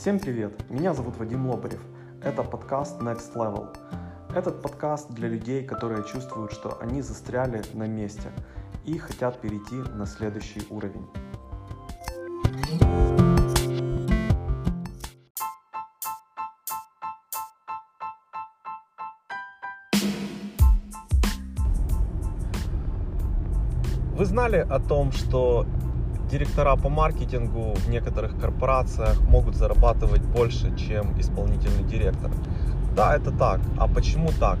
Всем привет! Меня зовут Вадим Лобарев. Это подкаст Next Level. Этот подкаст для людей, которые чувствуют, что они застряли на месте и хотят перейти на следующий уровень. Вы знали о том, что директора по маркетингу в некоторых корпорациях могут зарабатывать больше, чем исполнительный директор. Да, это так. А почему так?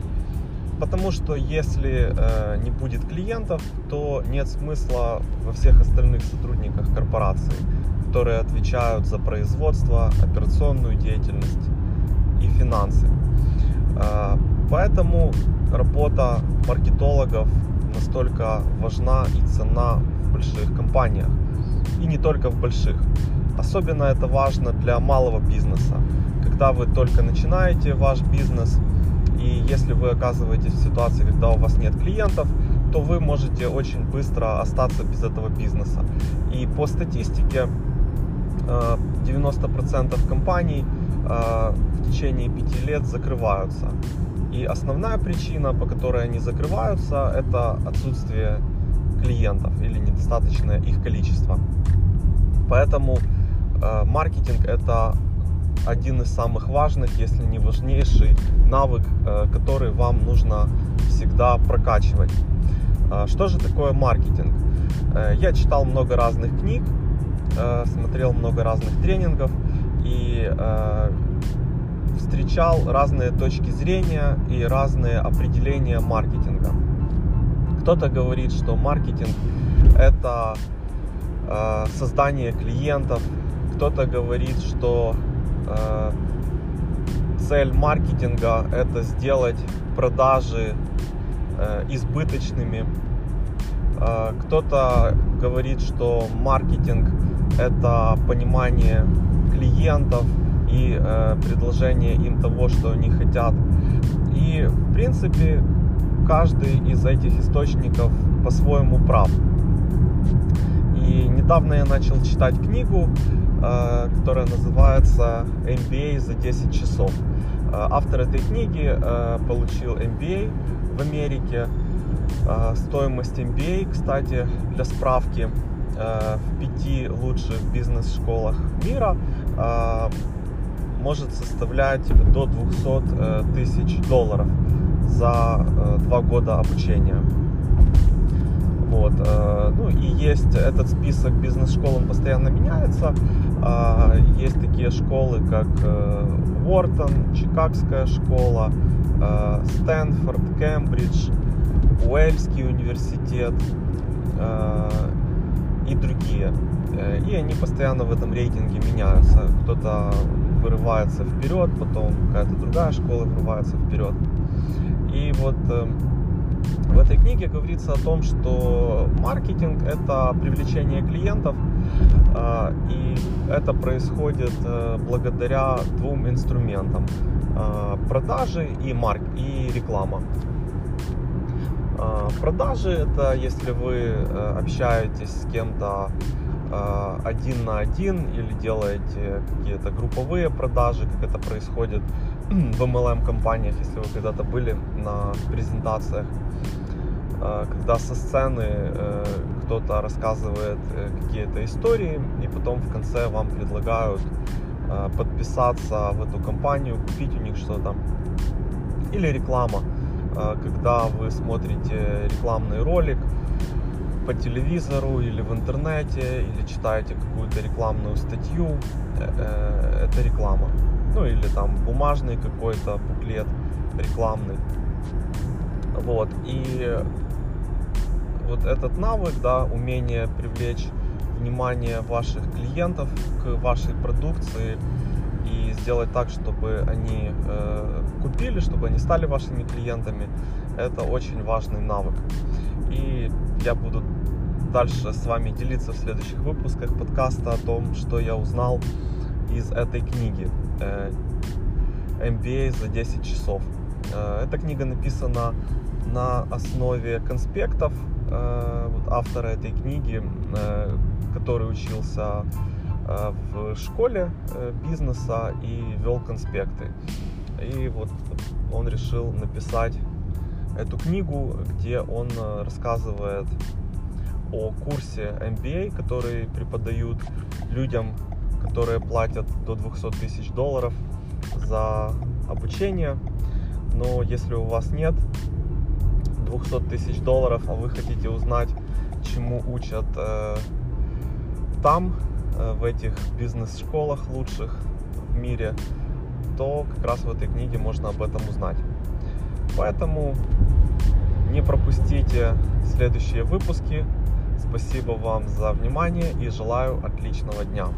Потому что если э, не будет клиентов, то нет смысла во всех остальных сотрудниках корпорации, которые отвечают за производство, операционную деятельность и финансы. Э, поэтому работа маркетологов настолько важна и цена в больших компаниях и не только в больших. Особенно это важно для малого бизнеса, когда вы только начинаете ваш бизнес, и если вы оказываетесь в ситуации, когда у вас нет клиентов, то вы можете очень быстро остаться без этого бизнеса. И по статистике 90% э, компаний э, в течение 5 лет закрываются. И основная причина, по которой они закрываются, это отсутствие клиентов или недостаточное их количество. Поэтому э, маркетинг это один из самых важных, если не важнейший навык, э, который вам нужно всегда прокачивать. Э, что же такое маркетинг? Э, я читал много разных книг, э, смотрел много разных тренингов и э, встречал разные точки зрения и разные определения маркетинга. Кто-то говорит, что маркетинг это э, создание клиентов, кто-то говорит, что э, цель маркетинга это сделать продажи э, избыточными. Э, кто-то говорит, что маркетинг это понимание клиентов и э, предложение им того, что они хотят. И в принципе каждый из этих источников по-своему прав. И недавно я начал читать книгу, э, которая называется MBA за 10 часов. Э, автор этой книги э, получил MBA в Америке. Стоимость MBA, кстати, для справки, в пяти лучших бизнес-школах мира может составлять до 200 тысяч долларов за два года обучения. Вот. Э, ну и есть этот список бизнес-школ, он постоянно меняется. А, есть такие школы, как Уортон, э, Чикагская школа, э, Стэнфорд, Кембридж, Уэльский университет и другие. И они постоянно в этом рейтинге меняются. Кто-то вырывается вперед, потом какая-то другая школа вырывается вперед. И вот в этой книге говорится о том, что маркетинг это привлечение клиентов, а, и это происходит э, благодаря двум инструментам а, продажи и марк и реклама. Продажи это если вы э, общаетесь с кем-то один на один или делаете какие-то групповые продажи, как это происходит в MLM компаниях, если вы когда-то были на презентациях Э, когда со сцены э, кто-то рассказывает э, какие-то истории, и потом в конце вам предлагают подписаться в эту компанию, купить у них что-то. Или реклама, когда вы смотрите рекламный ролик по телевизору или в интернете, или читаете какую-то рекламную статью, это реклама. Ну или там бумажный какой-то буклет рекламный. Вот. И вот этот навык, да, умение привлечь внимание ваших клиентов к вашей продукции и сделать так, чтобы они э, купили, чтобы они стали вашими клиентами, это очень важный навык. И я буду дальше с вами делиться в следующих выпусках подкаста о том, что я узнал из этой книги э, MBA за 10 часов. Э, эта книга написана на основе конспектов э, вот автора этой книги, который учился в школе бизнеса и вел конспекты. И вот он решил написать эту книгу, где он рассказывает о курсе MBA, который преподают людям, которые платят до 200 тысяч долларов за обучение. Но если у вас нет 200 тысяч долларов, а вы хотите узнать, чему учат э, там, э, в этих бизнес-школах лучших в мире, то как раз в этой книге можно об этом узнать. Поэтому следующие выпуски. Спасибо вам за внимание и желаю отличного дня.